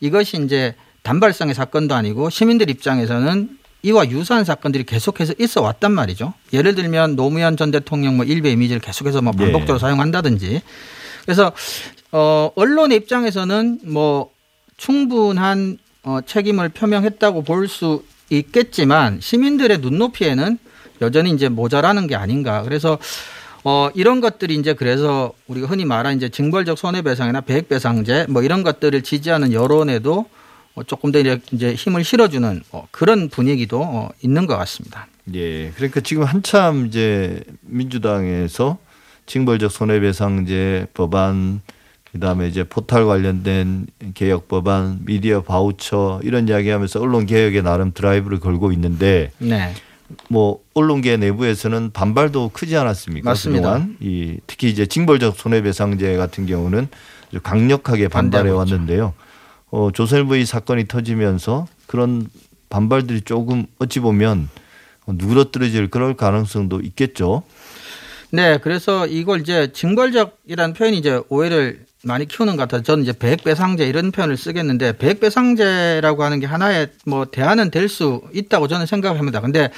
이것이 이제 단발성의 사건도 아니고 시민들 입장에서는 이와 유사한 사건들이 계속해서 있어 왔단 말이죠. 예를 들면 노무현 전 대통령 뭐 일베 이미지를 계속해서 뭐 예. 반복적으로 사용한다든지. 그래서 어 언론의 입장에서는 뭐 충분한 어 책임을 표명했다고 볼 수 있겠지만 시민들의 눈높이에는 여전히 이제 모자라는 게 아닌가. 그래서 어 이런 것들이 이제 그래서 우리가 흔히 말하는 이제 징벌적 손해배상이나 배액배상제 뭐 이런 것들을 지지하는 여론에도 어, 조금 더 이제- 힘을 실어주는 어, 그런 분위기도 어, 있는 것 같습니다. 예 그러니까 지금 한참 이제 민주당에서 징벌적 손해배상제 법안 그다음에 이제 포탈 관련된 개혁 법안 미디어 바우처 이런 이야기하면서 언론 개혁에 나름 드라이브를 걸고 있는데 네, 뭐 언론계 내부에서는 반발도 크지 않았습니까? 맞습니다. 그동안 이 특히 이제 징벌적 손해배상제 같은 경우는 강력하게 반발해. 왔는데요. 어, 조선일보 이 사건이 터지면서 그런 반발들이 조금 어찌 보면 누그러뜨려질 그럴 가능성도 있겠죠. 네, 그래서 이걸 이제 징벌적이라는 표현이 이제 오해를 많이 키우는 것 같아서 저는 이제 배액배상제 이런 표현을 쓰겠는데 배액배상제라고 하는 게 하나의 뭐 대안은 될 수 있다고 저는 생각합니다. 근데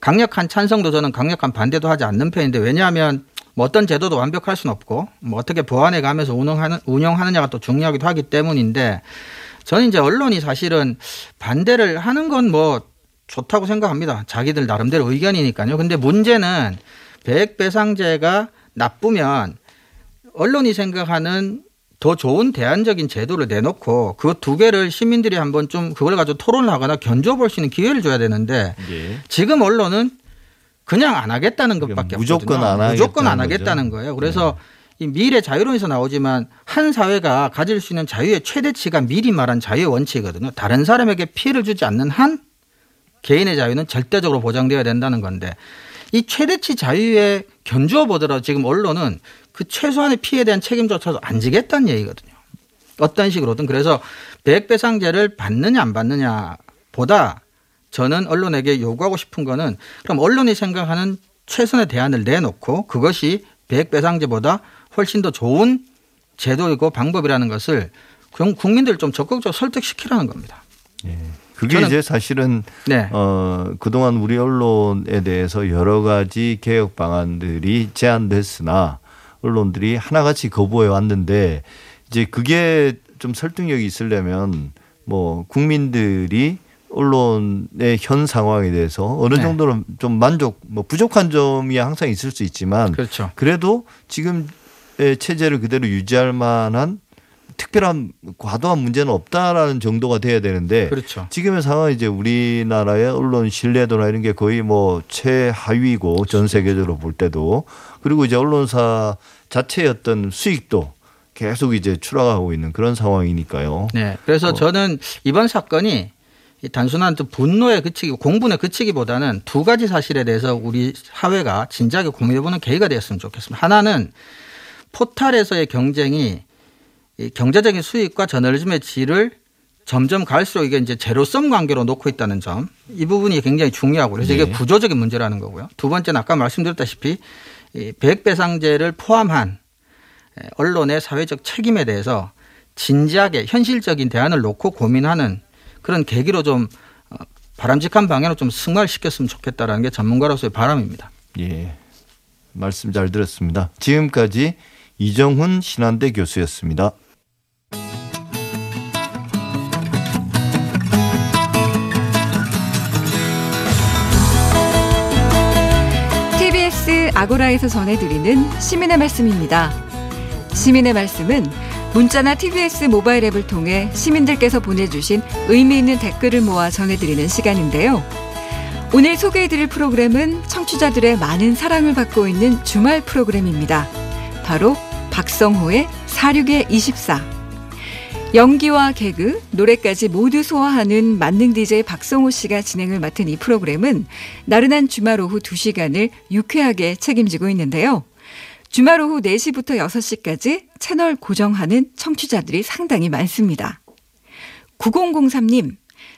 강력한 찬성도 저는 강력한 반대도 하지 않는 편인데 왜냐하면 뭐 어떤 제도도 완벽할 수는 없고 뭐 어떻게 보완해 가면서 운영하는 운영하느냐가 또 중요하기도 하기 때문인데 저는 이제 언론이 사실은 반대를 하는 건 뭐 좋다고 생각합니다. 자기들 나름대로 의견이니까요. 근데 문제는 배액배상제가 나쁘면 언론이 생각하는 더 좋은 대안적인 제도를 내놓고 그 두 개를 시민들이 한번 좀 그걸 가지고 토론을 하거나 견주어 볼 수 있는 기회를 줘야 되는데 예. 지금 언론은 그냥 안 하겠다는 것밖에 무조건 없거든요. 안 무조건 하겠다는 안 거죠. 하겠다는 거예요. 그래서 이 미래 자유론에서 나오지만 한 사회가 가질 수 있는 자유의 최대치가 미리 말한 자유의 원칙이거든요. 다른 사람에게 피해를 주지 않는 한 개인의 자유는 절대적으로 보장되어야 된다는 건데 이 최대치 자유에 견주어 보더라도 지금 언론은 그 최소한의 피해에 대한 책임조차도 안 지겠다는 얘기거든요. 어떤 식으로든 그래서 배액배상제를 받느냐 안 받느냐 보다 저는 언론에게 요구하고 싶은 거는 그럼 언론이 생각하는 최선의 대안을 내놓고 그것이 배액배상제보다 훨씬 더 좋은 제도이고 방법이라는 것을 국- 국민들을 좀 적극적으로 설득시키라는 겁니다. 그게 저는- 이제 사실은 네. 어, 그동안 우리 언론에 대해서 여러 가지 개혁 방안들이 제안됐으나 언론들이 하나같이 거부해 왔는데 이제 그게 좀 설득력이 있으려면 뭐 국민들이 언론의 현 상황에 대해서 어느 네. 정도는 좀 만족 뭐 부족한 점이 항상 있을 수 있지만 그렇죠. 그래도 지금의 체제를 그대로 유지할 만한 특별한 과도한 문제는 없다라는 정도가 돼야 되는데 그렇죠. 지금의 상황은 이제 우리나라의 언론 신뢰도나 이런 게 거의 뭐 최하위고 전 세계적으로 볼 때도 그리고 이제 언론사 자체의 어떤 수익도 계속 이제 추락하고 있는 그런 상황이니까요. 네. 그래서 어. 저는 이번 사건이 이 단순한 또 분노에 그치기, 공분에 그치기보다는 두 가지 사실에 대해서 우리 사회가 진지하게 고민해보는 계기가 되었으면 좋겠습니다. 하나는 포탈에서의 경쟁이 이 경제적인 수익과 저널리즘의 질을 점점 갈수록 이게 이제 제로섬 관계로 놓고 있다는 점. 이 부분이 굉장히 중요하고 그래서 이게 네. 구조적인 문제라는 거고요. 두 번째는 아까 말씀드렸다시피 이 배액배상제를 포함한 에, 언론의 사회적 책임에 대해서 진지하게 현실적인 대안을 놓고 고민하는 그런 계기로 좀 어, 바람직한 방향으로 좀 승화시켰으면 좋겠다라는 게 전문가로서의 바람입니다. 예. 말씀 잘 들었습니다. 지금까지 이정훈 신한대 교수였습니다. 아고라에서 전해드리는 시민의 말씀입니다. 시민의 말씀은 문자나 TBS 모바일 앱을 통해 시민들께서 보내주신 의미 있는 댓글을 모아 전해드리는 시간인데요. 오늘 소개해드릴 프로그램은 청취자들의 많은 사랑을 받고 있는 주말 프로그램입니다. 바로 박성호의 46의 24. 연기와 개그, 노래까지 모두 소화하는 만능 DJ 박성호 씨가 진행을 맡은 이 프로그램은 나른한 주말 오후 2시간을 유쾌하게 책임지고 있는데요. 주말 오후 4시부터 6시까지 채널 고정하는 청취자들이 상당히 많습니다. 9003님,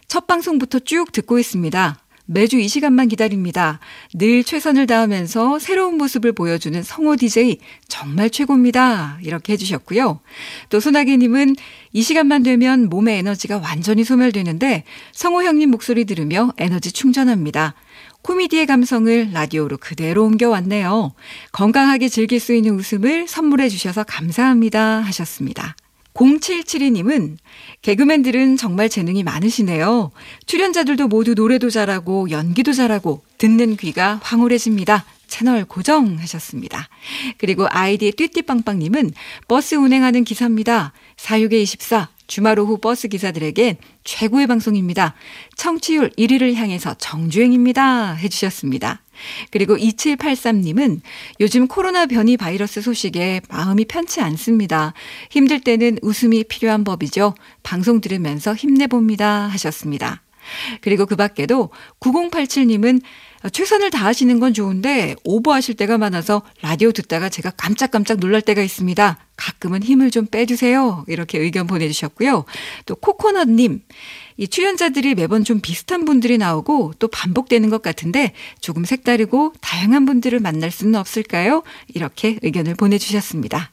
첫 방송부터 쭉 듣고 있습니다. 매주 이 시간만 기다립니다. 늘 최선을 다하면서 새로운 모습을 보여주는 성호 DJ 정말 최고입니다. 이렇게 해주셨고요. 또 소나기님은 이 시간만 되면 몸의 에너지가 완전히 소멸되는데 성호 형님 목소리 들으며 에너지 충전합니다. 코미디의 감성을 라디오로 그대로 옮겨왔네요. 건강하게 즐길 수 있는 웃음을 선물해 주셔서 감사합니다 하셨습니다. 0772님은 개그맨들은 정말 재능이 많으시네요. 출연자들도 모두 노래도 잘하고 연기도 잘하고 듣는 귀가 황홀해집니다. 채널 고정하셨습니다. 그리고 아이디 띠띠빵빵님은 버스 운행하는 기사입니다. 46에 24 주말 오후 버스 기사들에겐 최고의 방송입니다. 청취율 1위를 향해서 정주행입니다. 해주셨습니다. 그리고 2783님은 요즘 코로나 변이 바이러스 소식에 마음이 편치 않습니다. 힘들 때는 웃음이 필요한 법이죠. 방송 들으면서 힘내봅니다. 하셨습니다. 그리고 그 밖에도 9087님은 최선을 다하시는 건 좋은데 오버하실 때가 많아서 라디오 듣다가 제가 깜짝깜짝 놀랄 때가 있습니다. 가끔은 힘을 좀 빼주세요. 이렇게 의견 보내주셨고요. 또 코코넛님. 이 출연자들이 매번 좀 비슷한 분들이 나오고 또 반복되는 것 같은데 조금 색다르고 다양한 분들을 만날 수는 없을까요? 이렇게 의견을 보내주셨습니다.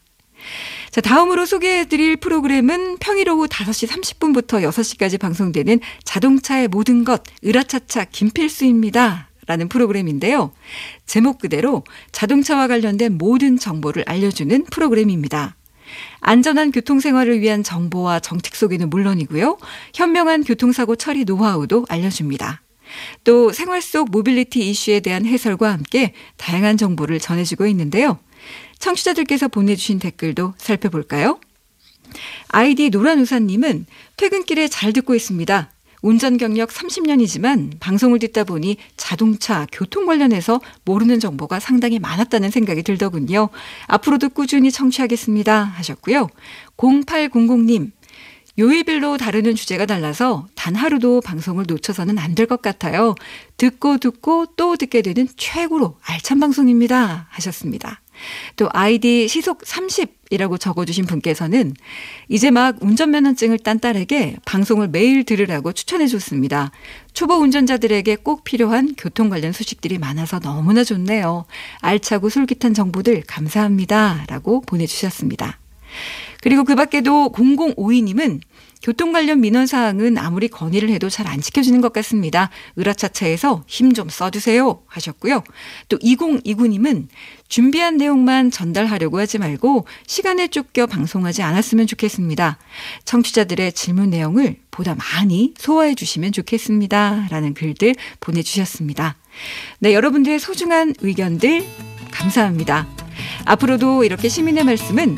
자, 다음으로 소개해드릴 프로그램은 평일 오후 5시 30분부터 6시까지 방송되는 자동차의 모든 것, 으라차차 김필수입니다. 라는 프로그램인데요. 제목 그대로 자동차와 관련된 모든 정보를 알려주는 프로그램입니다. 안전한 교통생활을 위한 정보와 정책 소개는 물론이고요. 현명한 교통사고 처리 노하우도 알려줍니다. 또 생활 속 모빌리티 이슈에 대한 해설과 함께 다양한 정보를 전해주고 있는데요. 청취자들께서 보내주신 댓글도 살펴볼까요? 아이디 노란우사님은 퇴근길에 잘 듣고 있습니다. 운전 경력 30년이지만 방송을 듣다 보니 자동차, 교통 관련해서 모르는 정보가 상당히 많았다는 생각이 들더군요. 앞으로도 꾸준히 청취하겠습니다. 하셨고요. 0800님, 요일별로 다루는 주제가 달라서 단 하루도 방송을 놓쳐서는 안 될 것 같아요. 듣고 듣고 또 듣게 되는 최고로 알찬 방송입니다. 하셨습니다. 또 아이디 시속 30이라고 적어주신 분께서는 이제 막 운전면허증을 딴 딸에게 방송을 매일 들으라고 추천해 줬습니다. 초보 운전자들에게 꼭 필요한 교통 관련 소식들이 많아서 너무나 좋네요. 알차고 솔깃한 정보들 감사합니다. 라고 보내주셨습니다. 그리고 그 밖에도 0052님은 교통 관련 민원 사항은 아무리 건의를 해도 잘 안 지켜지는 것 같습니다. 으라차차에서 힘 좀 써주세요 하셨고요. 또 2029님은 준비한 내용만 전달하려고 하지 말고 시간에 쫓겨 방송하지 않았으면 좋겠습니다. 청취자들의 질문 내용을 보다 많이 소화해 주시면 좋겠습니다. 라는 글들 보내주셨습니다. 네, 여러분들의 소중한 의견들 감사합니다. 앞으로도 이렇게 시민의 말씀은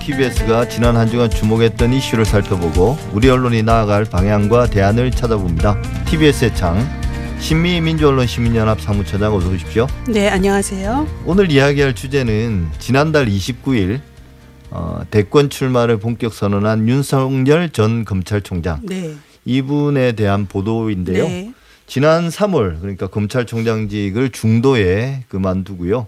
TBS가 지난 한 주간 주목했던 이슈를 살펴보고 우리 언론이 나아갈 방향과 대안을 찾아봅니다. TBS의 창 신미 민주언론 시민연합 사무처장 어서 오십시오. 네, 안녕하세요. 오늘 이야기할 주제는 지난달 29일 어, 대권 출마를 본격 선언한 윤석열 전 검찰총장 네. 이분에 대한 보도인데요. 네. 지난 3월 그러니까 검찰총장직을 중도에 그만두고요.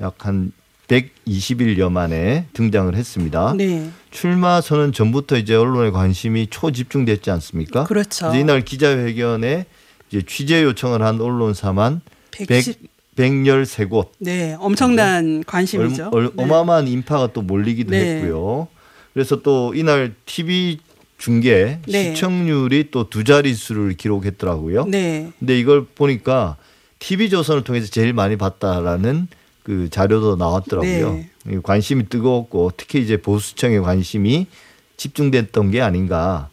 약 한 120일여 만에 등장을 했습니다. 네. 출마 선언 전부터 이제 언론의 관심이 초집중됐지 않습니까? 그렇죠. 이제 이날 기자회견에 이제 취재 요청을 한 언론사만 110 113곳 네, 엄청난 관심이죠. 얼, 얼, 네. 어마어마한 인파가 또 몰리기도 네. 했고요. 그래서 또 이날 TV 중계 네. 시청률이 또 두 자릿수를 기록했더라고요. 네. 근데 이걸 보니까 TV 조선을 통해서 제일 많이 봤다라는 그 자료도 나왔더라고요. 네. 이 관심이 뜨거웠고 특히 이제 보수청의 관심이 집중됐던 게 아닌가.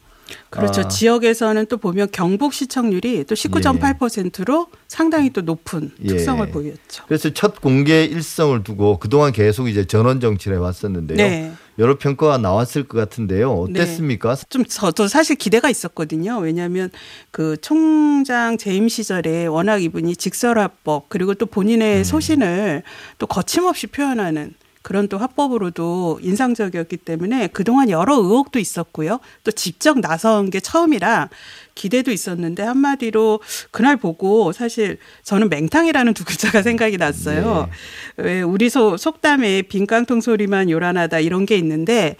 그렇죠. 아. 지역에서는 또 보면 경북 시청률이 또 19.8%로 상당히 또 높은 예. 특성을 보였죠. 그래서 첫 공개 일성을 두고 그동안 계속 이제 전원 정치를 해왔었는데요. 네. 여러 평가가 나왔을 것 같은데요. 어땠습니까? 좀 저도 사실 기대가 있었거든요. 왜냐하면 그 총장 재임 시절에 워낙 이분이 직설화법 그리고 또 본인의 소신을 또 거침없이 표현하는 그런 또 화법으로도 인상적이었기 때문에 그동안 여러 의혹도 있었고요. 또 직접 나선 게 처음이라 기대도 있었는데 한마디로 그날 보고 사실 저는 맹탕이라는 두 글자가 생각이 났어요. 왜 우리 소, 속담에 빈깡통 소리만 요란하다 이런 게 있는데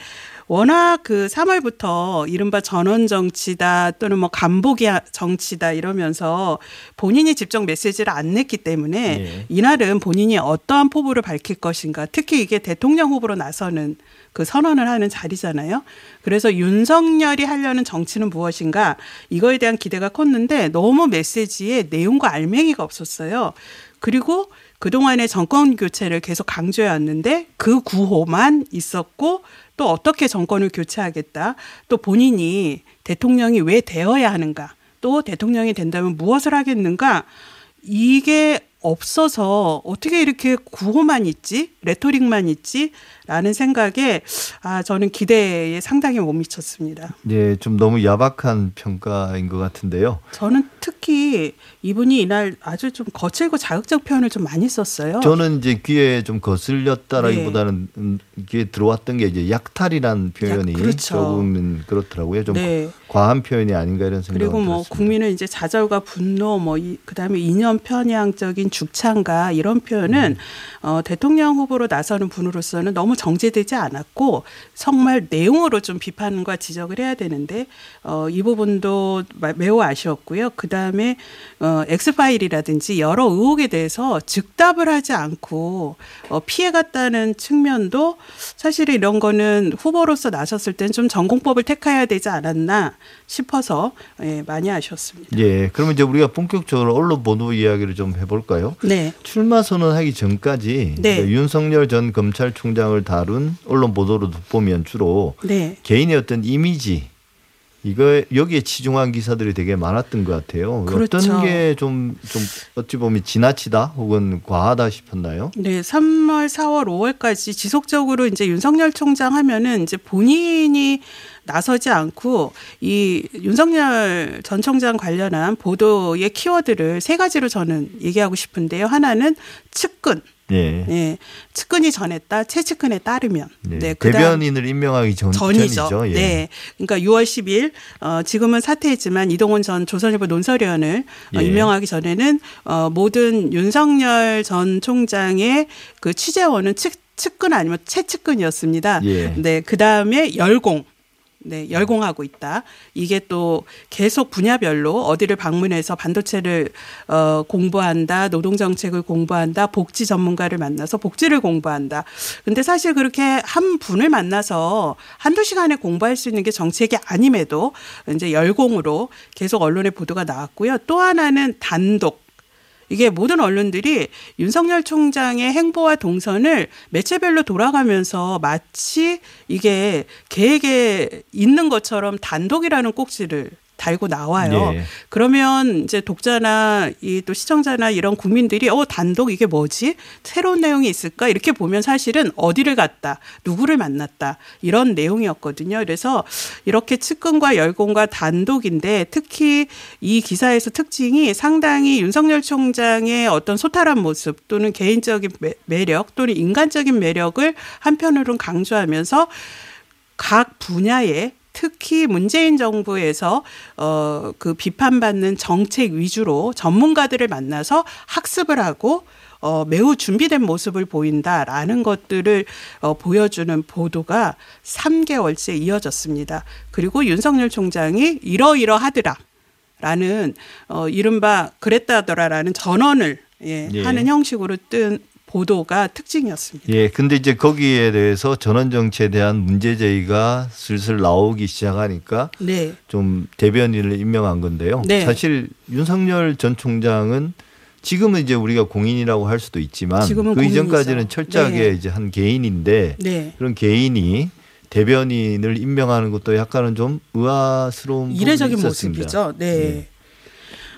워낙 그 3월부터 이른바 전원 정치다 또는 뭐 간보기 정치다 이러면서 본인이 직접 메시지를 안 냈기 때문에 예. 이날은 본인이 어떠한 포부를 밝힐 것인가 특히 이게 대통령 후보로 나서는 그 선언을 하는 자리잖아요. 그래서 윤석열이 하려는 정치는 무엇인가 이거에 대한 기대가 컸는데 너무 메시지에 내용과 알맹이가 없었어요. 그리고 그동안의 정권 교체를 계속 강조해 왔는데 그 구호만 있었고 또 어떻게 정권을 교체하겠다. 또 본인이 대통령이 왜 되어야 하는가. 또 대통령이 된다면 무엇을 하겠는가. 이게 없어서 어떻게 이렇게 구호만 있지? 레토릭만 있지? 라는 생각에 아, 저는 기대에 상당히 못 미쳤습니다. 예, 좀 너무 야박한 평가인 것 같은데요. 저는 특히 이분이 이날 아주 좀 거칠고 자극적 표현을 좀 많이 썼어요. 저는 이제 귀에 좀 거슬렸다라기보다는 음, 귀에 들어왔던 게 이제 약탈이란 표현이 그렇죠. 조금은 그렇더라고요. 좀 네. 과한 표현이 아닌가 이런 생각이 그리고 뭐 들었습니다. 국민은 이제 좌절과 분노 뭐 이, 그다음에 이념 편향적인 죽창가 이런 표현은 어, 대통령 후보로 나서는 분으로서는 너무 정제되지 않았고 정말 내용으로 좀 비판과 지적을 해야 되는데 어, 이 부분도 마- 매우 아쉬웠고요. 그다음에 어, 엑스파일이라든지 여러 의혹에 대해서 즉답을 하지 않고 어, 피해갔다는 측면도 사실 이런 거는 후보로서 나섰을 땐 좀 전공법을 택해야 되지 않았나 싶어서 예, 많이 아쉬웠습니다. 예, 그러면 이제 우리가 본격적으로 언론 보도 이야기를 좀 해볼까요? 네. 출마 선언하기 전까지 네. 그 윤석열 전 검찰총장을 다룬 언론 보도를 보면 주로 네. 개인의 어떤 이미지 이거 여기에 치중한 기사들이 되게 많았던 것 같아요. 그렇죠. 어떤 게 좀 좀 어찌 보면 지나치다 혹은 과하다 싶었나요? 네, 3월, 4월, 5월까지 지속적으로 이제 윤석열 총장 하면은 이제 본인이 나서지 않고 이 윤석열 전 총장 관련한 보도의 키워드를 세 가지로 저는 얘기하고 싶은데요. 하나는 측근. 예. 네. 측근이 전했다. 최측근에 따르면. 네. 네. 대변인을 임명하기 전, 전이죠. 전이죠. 예. 네. 그러니까 6월 10일 어 지금은 사퇴했지만 이동훈 전 조선일보 논설위원을 어, 예. 임명하기 전에는 어 모든 윤석열 전 총장의 그 취재원은 측 측근 아니면 최측근이었습니다. 예. 네. 그다음에 열공 네, 열공하고 있다. 이게 또 계속 분야별로 어디를 방문해서 반도체를 어, 공부한다, 노동 정책을 공부한다, 복지 전문가를 만나서 복지를 공부한다. 근데 사실 그렇게 한 분을 만나서 한두 시간에 공부할 수 있는 게 정책이 아님에도 이제 열공으로 계속 언론에 보도가 나왔고요. 또 하나는 단독 이게 모든 언론들이 윤석열 총장의 행보와 동선을 매체별로 돌아가면서 마치 이게 계획에 있는 것처럼 단독이라는 꼭지를 달고 나와요. 예. 그러면 이제 독자나 이 또 시청자나 이런 국민들이 어 단독 이게 뭐지? 새로운 내용이 있을까? 이렇게 보면 사실은 어디를 갔다, 누구를 만났다 이런 내용이었거든요. 그래서 이렇게 측근과 열공과 단독인데 특히 이 기사에서 특징이 상당히 윤석열 총장의 어떤 소탈한 모습 또는 개인적인 매- 매력 또는 인간적인 매력을 한편으로는 강조하면서 각 분야의 특히 문재인 정부에서 어그 비판받는 정책 위주로 전문가들을 만나서 학습을 하고 어 매우 준비된 모습을 보인다라는 것들을 어 보여주는 보도가 3개월째 이어졌습니다. 그리고 윤석열 총장이 이러이러하더라. 라는 어 이른바 그랬다더라라는 전언을 예, 예. 하는 형식으로 뜬 보도가 특징이었습니다. 예, 근데 이제 거기에 대해서 전원 정치에 대한 문제 제기가 슬슬 나오기 시작하니까 네. 좀 대변인을 임명한 건데요. 네. 사실 윤석열 전 총장은 지금은 이제 우리가 공인이라고 할 수도 있지만 그 이전까지는 공인이죠. 철저하게 네. 이제 한 개인인데 네. 그런 개인이 대변인을 임명하는 것도 약간은 좀 의아스러운 이례적인. 모습이죠. 네. 예.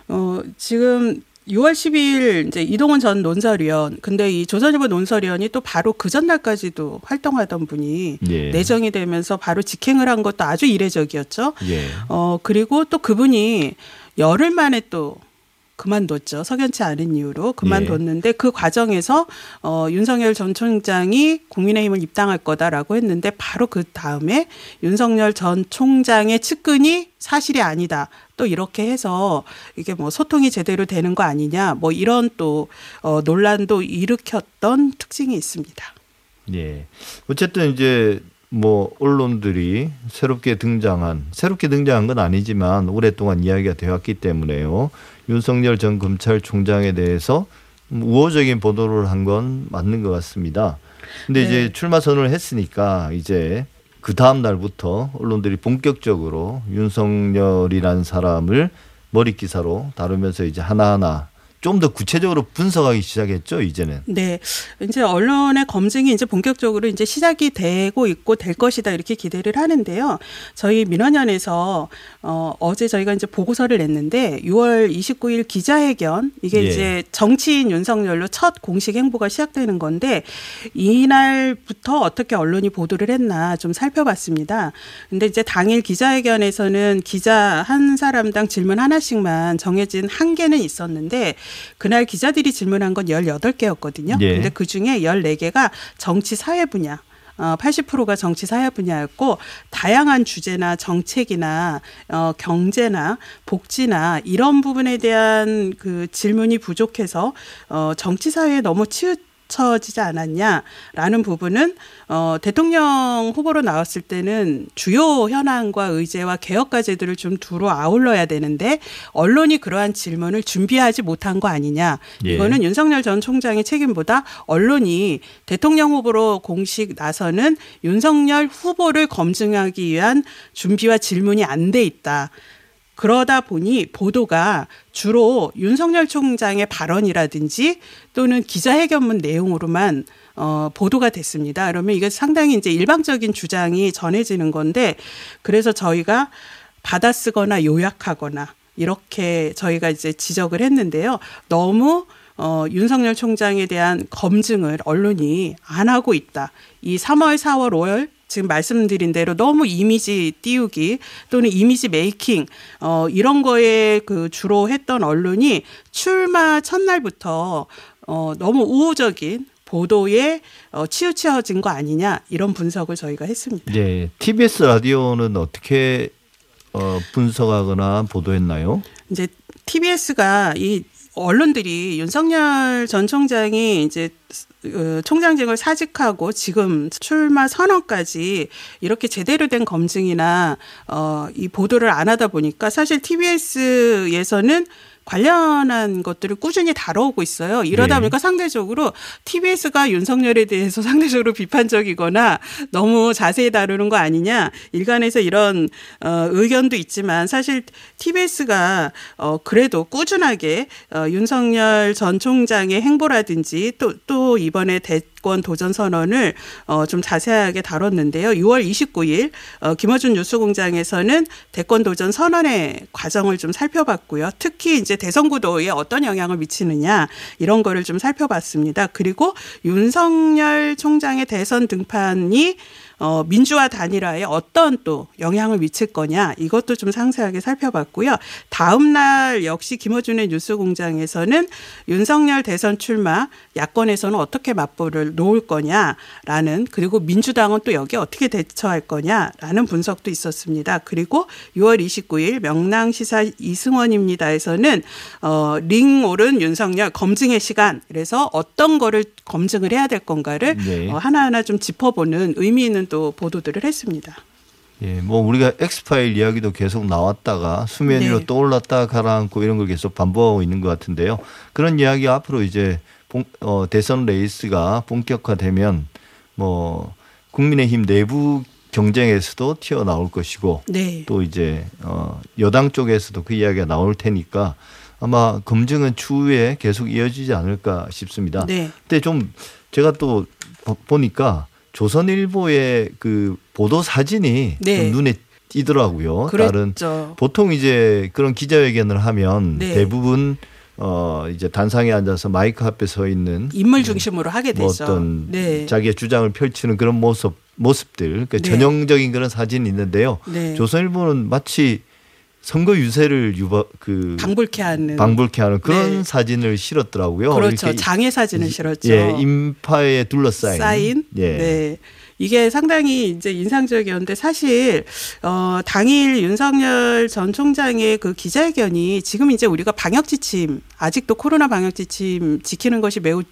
어, 지금 6월 10일 이제 이동훈 전 논설위원 근데 이 조선일보 논설위원이 또 바로 그 전날까지도 활동하던 분이 예. 내정이 되면서 바로 직행을 한 것도 아주 이례적이었죠. 예. 어, 그리고 또 그분이 열흘 만에 또 그만뒀죠. 석연치 않은 이유로 그만뒀는데 그 과정에서 어, 윤석열 전 총장이 국민의힘을 입당할 거다라고 했는데 바로 그 다음에 윤석열 전 총장의 측근이 사실이 아니다. 또 이렇게 해서 이게 뭐 소통이 제대로 되는 거 아니냐. 뭐 이런 또 어, 논란도 일으켰던 특징이 있습니다. 예. 어쨌든 이제 뭐 언론들이 새롭게 등장한 새롭게 등장한 건 아니지만 오랫동안 이야기가 되었기 때문에요. 윤석열 전 검찰총장에 대해서 우호적인 보도를 한 건 맞는 것 같습니다. 근데 네. 이제 출마 선언을 했으니까 이제 그 다음 날부터 언론들이 본격적으로 윤석열이라는 사람을 머리 기사로 다루면서 이제 하나하나 좀 더 구체적으로 분석하기 시작했죠 이제는. 네. 이제 언론의 검증이 이제 본격적으로 이제 시작이 되고 있고 될 것이다 이렇게 기대를 하는데요. 저희 민원연에서 어 어제 저희가 이제 보고서를 냈는데 6월 29일 기자회견 이게 예. 이제 정치인 윤석열로 첫 공식 행보가 시작되는 건데 이날부터 어떻게 언론이 보도를 했나 좀 살펴봤습니다. 근데 이제 당일 기자회견에서는 기자 한 사람당 질문 하나씩만 정해진 한계는 있었는데 그날 기자들이 질문한 건 18개였거든요. 예. 근데 그 중에 14개가 정치 사회 분야. 어, 80%가 정치 사회 분야였고 다양한 주제나 정책이나 어, 경제나 복지나 이런 부분에 대한 그 질문이 부족해서 어, 정치 사회에 너무 치우 쳐지지 않았냐라는 부분은 어, 대통령 후보로 나왔을 때는 주요 현안과 의제와 개혁 과제들을 좀 두루 아울러야 되는데 언론이 그러한 질문을 준비하지 못한 거 아니냐. 예. 이거는 윤석열 전 총장의 책임보다 언론이 대통령 후보로 공식 나서는 윤석열 후보를 검증하기 위한 준비와 질문이 안 돼 있다. 그러다 보니 보도가 주로 윤석열 총장의 발언이라든지 또는 기자회견문 내용으로만 어, 보도가 됐습니다. 그러면 이게 상당히 이제 일방적인 주장이 전해지는 건데 그래서 저희가 받아쓰거나 요약하거나 이렇게 저희가 이제 지적을 했는데요. 너무 어, 윤석열 총장에 대한 검증을 언론이 안 하고 있다. 이 3월, 4월, 5월 지금 말씀드린 대로 너무 이미지 띄우기 또는 이미지 메이킹 어 이런 거에 그 주로 했던 언론이 출마 첫날부터 어 너무 우호적인 보도에 어 치우쳐진 거 아니냐 이런 분석을 저희가 했습니다. 네, TBS 라디오는 어떻게 어, 분석하거나 보도했나요? 이제 TBS가 이 언론들이 윤석열 전 총장이 이제 어, 총장직을 사직하고 지금 출마 선언까지 이렇게 제대로 된 검증이나 어, 이 보도를 안 하다 보니까 사실 TBS에서는 관련한 것들을 꾸준히 다뤄오고 있어요. 이러다 네. 보니까 상대적으로 TBS가 윤석열에 대해서 상대적으로 비판적이거나 너무 자세히 다루는 거 아니냐 일간에서 이런 어, 의견도 있지만 사실 TBS가 어, 그래도 꾸준하게 어, 윤석열 전 총장의 행보라든지 또, 또 이번에 대권 도전 선언을 어, 좀 자세하게 다뤘는데요. 6월 29일 어, 김어준 뉴스공장에서는 대권 도전 선언의 과정을 좀 살펴봤고요. 특히 이제 대선 구도에 어떤 영향을 미치느냐 이런 거를 좀 살펴봤습니다. 그리고 윤석열 총장의 대선 등판이 어, 민주화 단일화에 어떤 또 영향을 미칠 거냐 이것도 좀 상세하게 살펴봤고요. 다음 날 역시 김어준의 뉴스공장에서는 윤석열 대선 출마 야권에서는 어떻게 맞불을 놓을 거냐라는 그리고 민주당은 또 여기에 어떻게 대처할 거냐라는 분석도 있었습니다. 그리고 6월 29일 명랑시사 이승원입니다에서는 어, 링 오른 윤석열 검증의 시간 그래서 어떤 거를 검증을 해야 될 건가를 네. 어, 하나하나 좀 짚어보는 의미 있는 또 보도들을 했습니다. 예, 뭐 우리가 엑스파일 이야기도 계속 나왔다가 수면 위로 네. 떠올랐다 가라앉고 이런 걸 계속 반복하고 있는 것 같은데요. 그런 이야기 앞으로 이제 본, 어, 대선 레이스가 본격화되면 뭐 국민의힘 내부 경쟁에서도 튀어나올 것이고 네. 또 이제 어, 여당 쪽에서도 그 이야기가 나올 테니까 아마 검증은 추후에 계속 이어지지 않을까 싶습니다. 네. 근데 좀 제가 또 보- 보니까 조선일보의 그 보도 사진이 네. 좀 눈에 띄더라고요. 다른 그렇죠. 보통 이제 그런 기자회견을 하면 네. 대부분 어 이제 단상에 앉아서 마이크 앞에 서 있는 인물 중심으로 하게 뭐 되죠. 어떤 네. 자기의 주장을 펼치는 그런 모습 모습들 그 네. 전형적인 그런 사진이 있는데요. 네. 조선일보는 마치 선거 유세를 유바 그 방불케 하는 방불케 하는 그런 네. 사진을 실었더라고요. 그렇죠. 장애 사진을 실었죠. 예, 인파에 둘러싸인 사인. 예. 네. 이게 상당히 이제 인상적이었는데 사실 어 당일 윤석열 전 총장의 그 기자회견이 지금 이제 우리가 방역 지침 아직도 코로나 방역 지침 지키는 것이 매우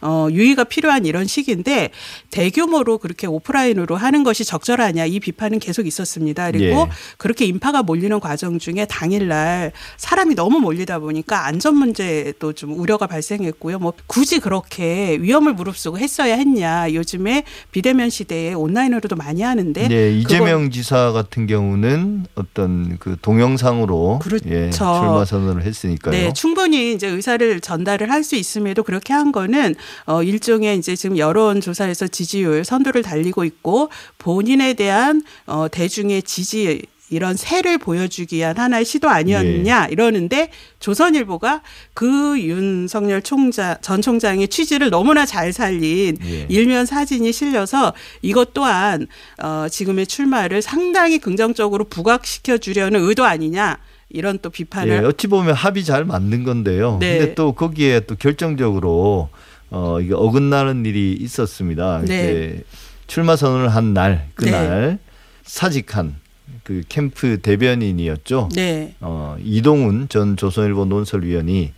어, 유의가 필요한 이런 시기인데 대규모로 그렇게 오프라인으로 하는 것이 적절하냐 이 비판은 계속 있었습니다. 그리고 예. 그렇게 인파가 몰리는 과정 중에 당일날 사람이 너무 몰리다 보니까 안전 문제도 좀 우려가 발생했고요. 뭐 굳이 그렇게 위험을 무릅쓰고 했어야 했냐. 요즘에 비대면 시대에 온라인으로도 많이 하는데 네, 이재명 지사 같은 경우는 어떤 그 동영상으로 그렇죠. 예, 출마 선언을 했으니까요. 네, 충분히 이제 의사를 전달을 할 수 있음에도 그렇게 한 거는 어 일종의 이제 지금 여론 조사에서 지지율 선두를 달리고 있고 본인에 대한 어 대중의 지지 이런 세를 보여주기 위한 하나의 시도 아니었느냐 네. 이러는데 조선일보가 그 윤석열 총장 전 총장의 취지를 너무나 잘 살린 예. 일면 사진이 실려서 이것 또한 어 지금의 출마를 상당히 긍정적으로 부각시켜 주려는 의도 아니냐 이런 또 예, 비판을 어찌 보면 합이 잘 맞는 건데요. 네. 근데 또 거기에 또 결정적으로 어 이게 어긋나는 일이 있었습니다. 네. 이제 출마 선언을 한 날 그날 사직한 그 캠프 대변인이었죠. 네. 어 이동훈 전 조선일보 논설위원이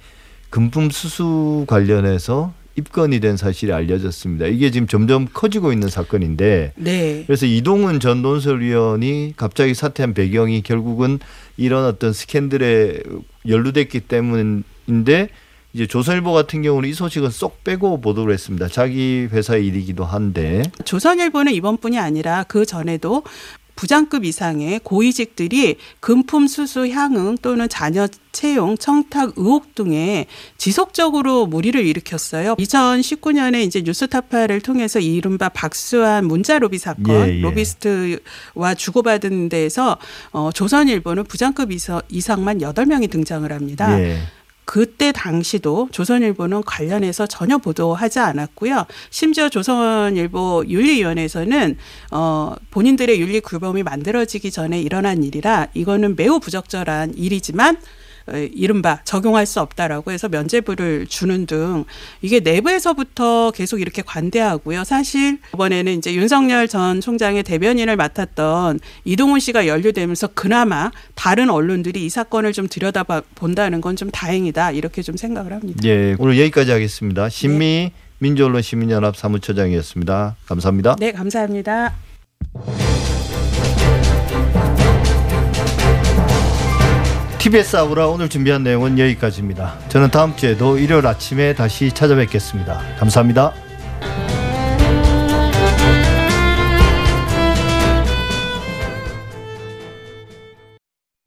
금품 수수 관련해서 입건이 된 사실이 알려졌습니다. 이게 지금 점점 커지고 있는 사건인데 네. 그래서 이동훈 전 논설위원이 갑자기 사퇴한 배경이 결국은 이런 어떤 스캔들에 연루됐기 때문인데 이제 조선일보 같은 경우는 이 소식은 쏙 빼고 보도를 했습니다. 자기 회사의 일이기도 한데 조선일보는 이번뿐이 아니라 그 전에도 부장급 이상의 고위직들이 금품 수수 향응 또는 자녀 채용 청탁 의혹 등에 지속적으로 무리를 일으켰어요. 2019년에 이제 뉴스타파를 통해서 이 이른바 박수환 문자 로비 사건, 예, 예. 로비스트와 주고받은 데에서 어, 조선일보는 부장급 이서- 이상만 8명이 등장을 합니다. 예. 그때 당시도 조선일보는 관련해서 전혀 보도하지 않았고요. 심지어 조선일보 윤리위원회에서는 어 본인들의 윤리 규범이 만들어지기 전에 일어난 일이라 이거는 매우 부적절한 일이지만 어, 이른바 적용할 수 없다라고 해서 면죄부를 주는 등 이게 내부에서부터 계속 이렇게 관대하고요. 사실 이번에는 이제 윤석열 전 총장의 대변인을 맡았던 이동훈 씨가 연루되면서 그나마 다른 언론들이 이 사건을 좀 들여다 본다는 건 좀 다행이다 이렇게 좀 생각을 합니다. 예. 오늘 여기까지 하겠습니다. 신미 민주언론 시민연합 사무처장이었습니다. 감사합니다. 네, 감사합니다. TBS 아우라 오늘 준비한 내용은 여기까지입니다. 저는 다음 주에도 일요일 아침에 다시 찾아뵙겠습니다. 감사합니다.